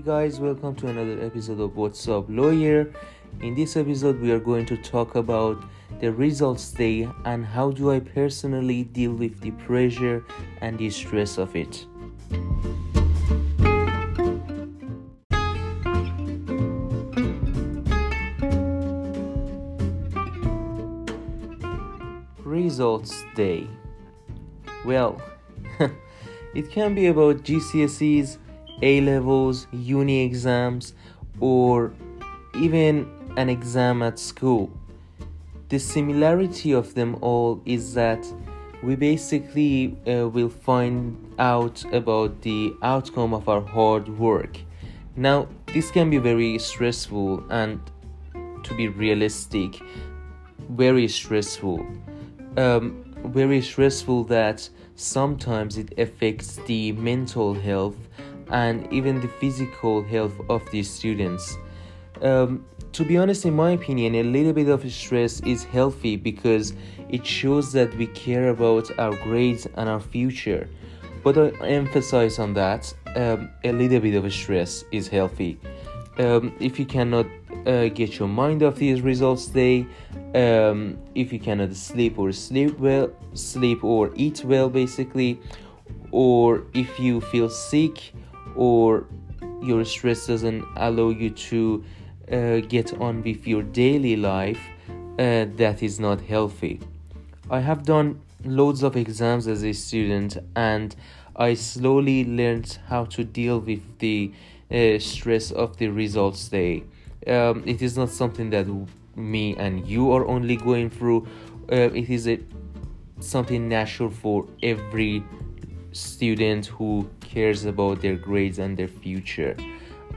guys, welcome to another episode of What's Up Lawyer. In this episode, we are going to talk about the results day and how do I personally deal with the pressure and the stress of it. Results day. Well, it can be about GCSEs a levels, uni exams, or even an exam at school. The similarity of them all is that we basically uh, will find out about the outcome of our hard work. Now, this can be very stressful and, to be realistic, very stressful. Um, very stressful that sometimes it affects the mental health and even the physical health of the students. Um, to be honest, in my opinion, a little bit of stress is healthy because it shows that we care about our grades and our future. But I emphasize on that um, a little bit of stress is healthy. Um, if you cannot uh, get your mind off these results day, um, if you cannot sleep or sleep well, sleep or eat well, basically, or if you feel sick or your stress doesn't allow you to uh, get on with your daily life, uh, that is not healthy. I have done loads of exams as a student and I slowly learned how to deal with the uh, stress of the results day. Um, it is not something that me and you are only going through. Uh, it is a something natural for every student who cares about their grades and their future.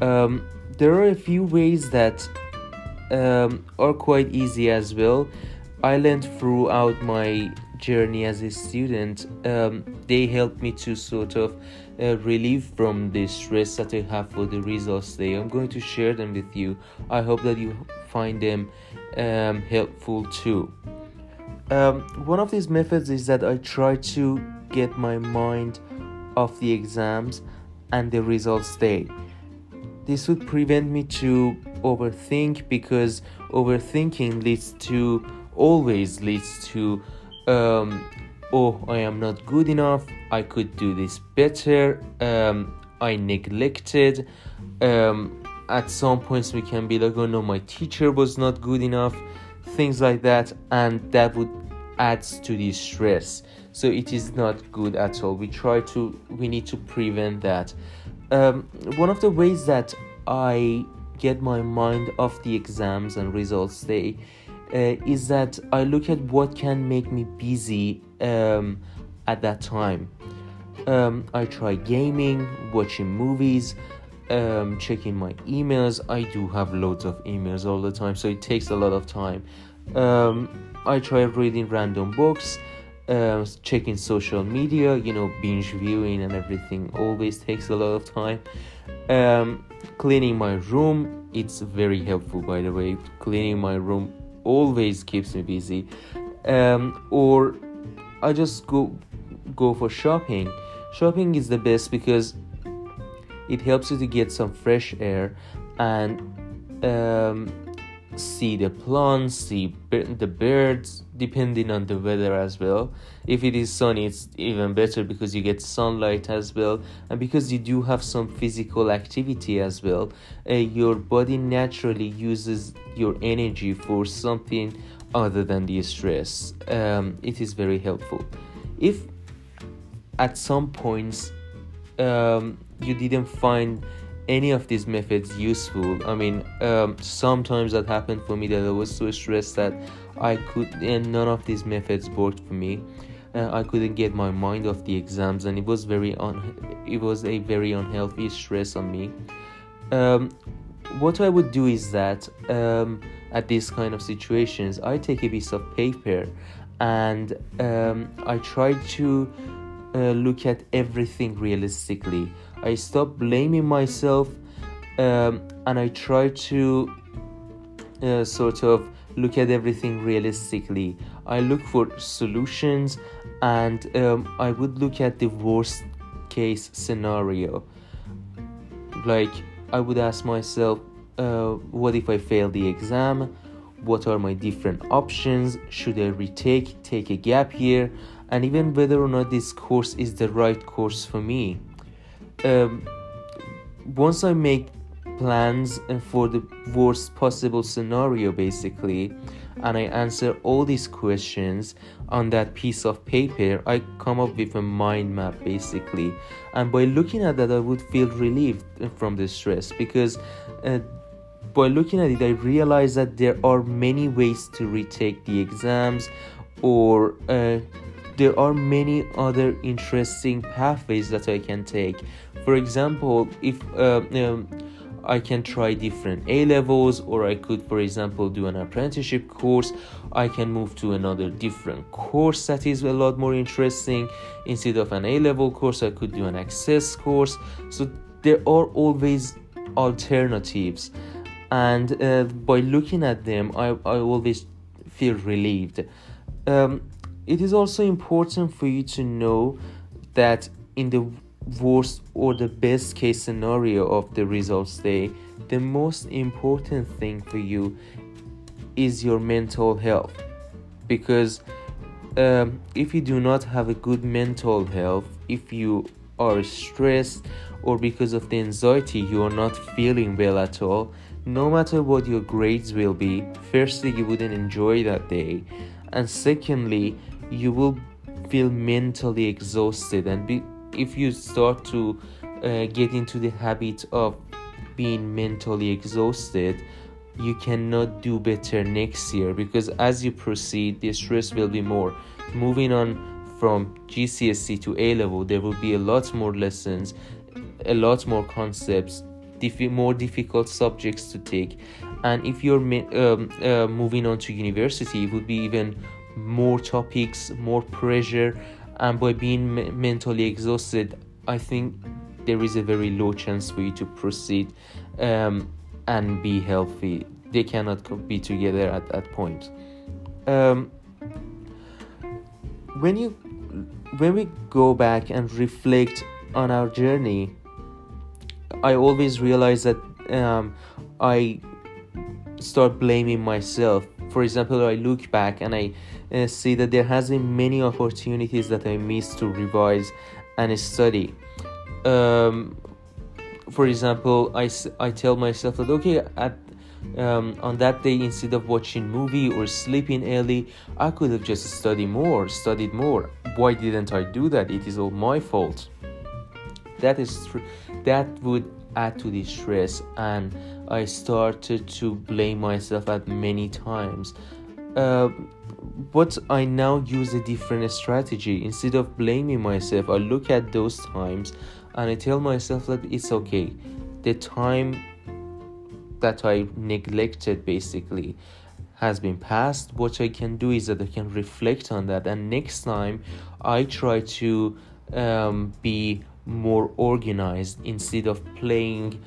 Um, there are a few ways that um, are quite easy as well. I learned throughout my journey as a student, um, they helped me to sort of uh, relieve from the stress that I have for the results day. I'm going to share them with you. I hope that you find them um, helpful too. Um, one of these methods is that I try to get my mind off the exams and the results day. This would prevent me to overthink because overthinking leads to always leads to um, oh I am not good enough. I could do this better. Um, I neglected. Um, at some points we can be like oh no my teacher was not good enough. Things like that. And that would adds to the stress. So it is not good at all. We try to we need to prevent that. Um, one of the ways that i get my mind off the exams and results day uh, is that i look at what can make me busy um, at that time. Um, i try gaming watching movies um, checking my emails. I do have loads of emails all the time so it takes a lot of time um, I try reading random books, uh, checking social media, you know, binge viewing and everything always takes a lot of time. Um, cleaning my room, it's very helpful by the way. Cleaning my room always keeps me busy. Um, or I just go go for shopping. Shopping is the best because it helps you to get some fresh air and um, see the plants, see the birds, depending on the weather as well. If it is sunny, it's even better because you get sunlight as well, and because you do have some physical activity as well. Uh, your body naturally uses your energy for something other than the stress. Um, it is very helpful. If at some points um, you didn't find any of these methods useful? I mean um, sometimes that happened for me that i was so stressed that i could and none of these methods worked for me. Uh, i couldn't get my mind off the exams and it was very un- it was a very unhealthy stress on me. Um, what i would do is that um, at these kind of situations i take a piece of paper and um, i try to uh, look at everything realistically I stop blaming myself um, and I try to uh, sort of look at everything realistically. I look for solutions and um, I would look at the worst case scenario. Like, I would ask myself, uh, what if I fail the exam? What are my different options? Should I retake, take a gap year, and even whether or not this course is the right course for me? Um, once I make plans for the worst possible scenario, basically, and I answer all these questions on that piece of paper, I come up with a mind map basically. And by looking at that, I would feel relieved from the stress because uh, by looking at it, I realize that there are many ways to retake the exams or uh, there are many other interesting pathways that I can take. For example, if uh, um, I can try different A levels, or I could, for example, do an apprenticeship course. I can move to another different course that is a lot more interesting. Instead of an A level course, I could do an access course. So there are always alternatives, and uh, by looking at them, I, I always feel relieved. Um, it is also important for you to know that in the worst or the best case scenario of the results day, the most important thing for you is your mental health. Because um, if you do not have a good mental health, if you are stressed or because of the anxiety you are not feeling well at all, no matter what your grades will be, firstly, you wouldn't enjoy that day, and secondly, you will feel mentally exhausted. And be if you start to uh, get into the habit of being mentally exhausted you cannot do better next year because as you proceed the stress will be more. Moving on from GCSE to A level there will be a lot more lessons a lot more concepts diff- more difficult subjects to take. And if you're um, uh, moving on to university it would be even more topics more pressure and by being me- mentally exhausted i think there is a very low chance for you to proceed um, and be healthy. They cannot be together at that point. Um, when you when we go back and reflect on our journey i always realize that um, i start blaming myself for example i look back and i uh, see that there has been many opportunities that I missed to revise and study. Um, for example, I, I tell myself that okay, at um, on that day instead of watching movie or sleeping early, I could have just studied more, studied more. Why didn't I do that? It is all my fault. That is true. That would add to the stress, and I started to blame myself at many times. Uh, but I now use a different strategy. Instead of blaming myself, I look at those times and I tell myself that it's okay. The time that I neglected basically has been passed. What I can do is that I can reflect on that, and next time I try to um, be more organized instead of playing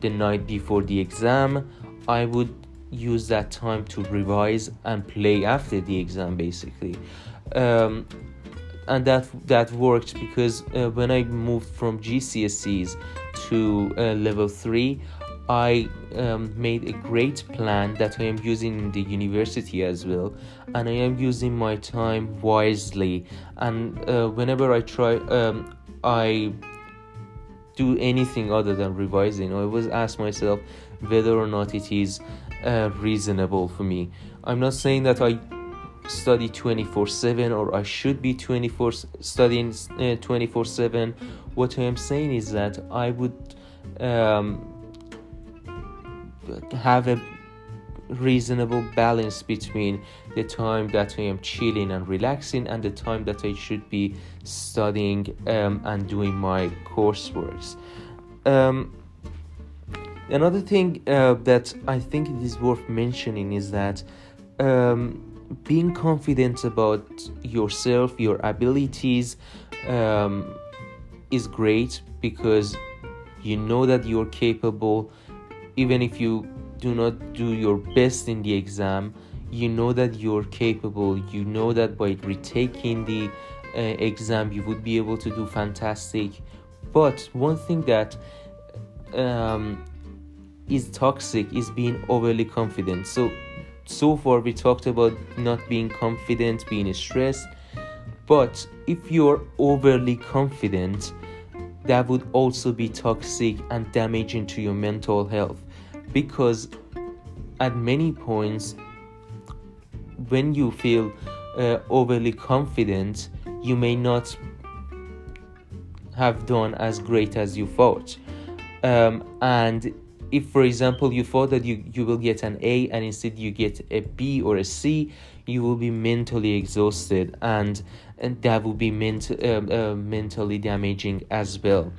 the night before the exam. I would use that time to revise and play after the exam basically um, and that that worked because uh, when I moved from GCSEs to uh, level 3 I um, made a great plan that I am using in the university as well, and I am using my time wisely. And uh, whenever I try, um, I do anything other than revising, I always ask myself whether or not it is uh, reasonable for me. I'm not saying that I study 24 7 or I should be 24 studying uh, 24 7. What I am saying is that I would um, have a reasonable balance between the time that I am chilling and relaxing and the time that I should be studying um, and doing my courseworks. Um, another thing uh, that I think it is worth mentioning is that um, being confident about yourself, your abilities, um, is great because you know that you're capable, even if you do not do your best in the exam. You know that you're capable. You know that by retaking the uh, exam, you would be able to do fantastic. But one thing that um, is toxic is being overly confident so so far we talked about not being confident being stressed but if you're overly confident that would also be toxic and damaging to your mental health because at many points when you feel uh, overly confident you may not have done as great as you thought. Um, and if for example you thought that you, you will get an a and instead you get a b or a c you will be mentally exhausted and and that will be ment- um, uh, mentally damaging as well.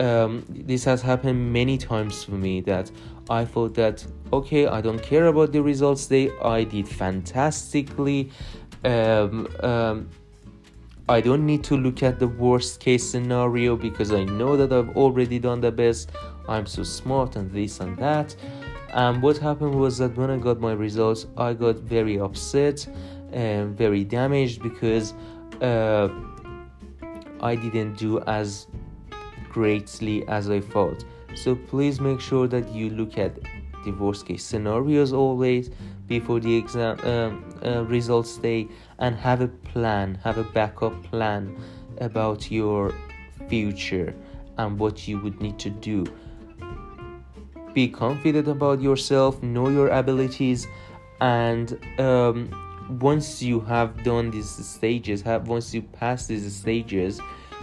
Um, this has happened many times for me that i thought that okay i don't care about the results day i did fantastically um, um, I don't need to look at the worst case scenario because I know that I've already done the best. I'm so smart and this and that. And what happened was that when I got my results, I got very upset and very damaged because uh, I didn't do as greatly as I thought. So please make sure that you look at worst case scenarios always before the exam um, uh, results day and have a plan, have a backup plan about your future and what you would need to do. Be confident about yourself, know your abilities, and um, once you have done these stages, have once you pass these stages,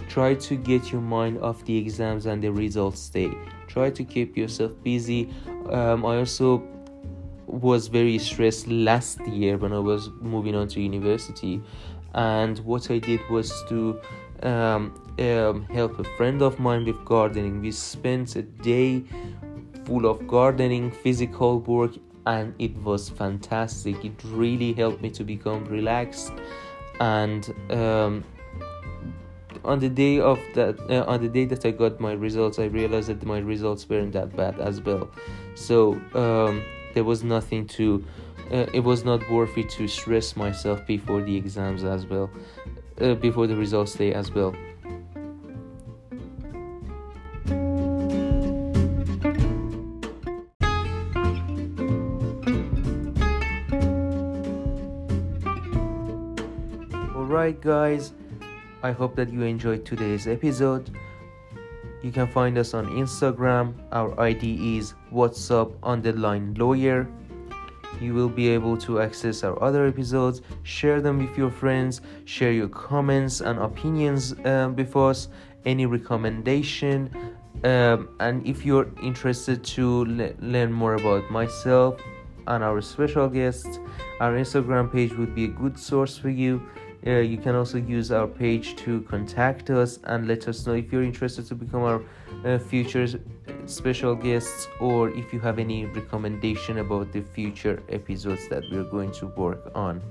try to get your mind off the exams and the results day. Try to keep yourself busy. Um, I also was very stressed last year when I was moving on to university, and what I did was to um, um, help a friend of mine with gardening. We spent a day full of gardening, physical work, and it was fantastic. It really helped me to become relaxed and. Um, on the day of that uh, on the day that i got my results i realized that my results weren't that bad as well. So um, there was nothing to uh, it was not worth it to stress myself before the exams as well uh, before the results day as well. Alright guys i hope that you enjoyed today's episode you can find us on Instagram. Our ID is WhatsApp underline lawyer. You will be able to access our other episodes, share them with your friends, share your comments and opinions um, with us, any recommendation. Um, and if you're interested to le- learn more about myself and our special guests, our Instagram page would be a good source for you. Uh, you can also use our page to contact us and let us know if you're interested to become our uh, future special guests or if you have any recommendation about the future episodes that we're going to work on.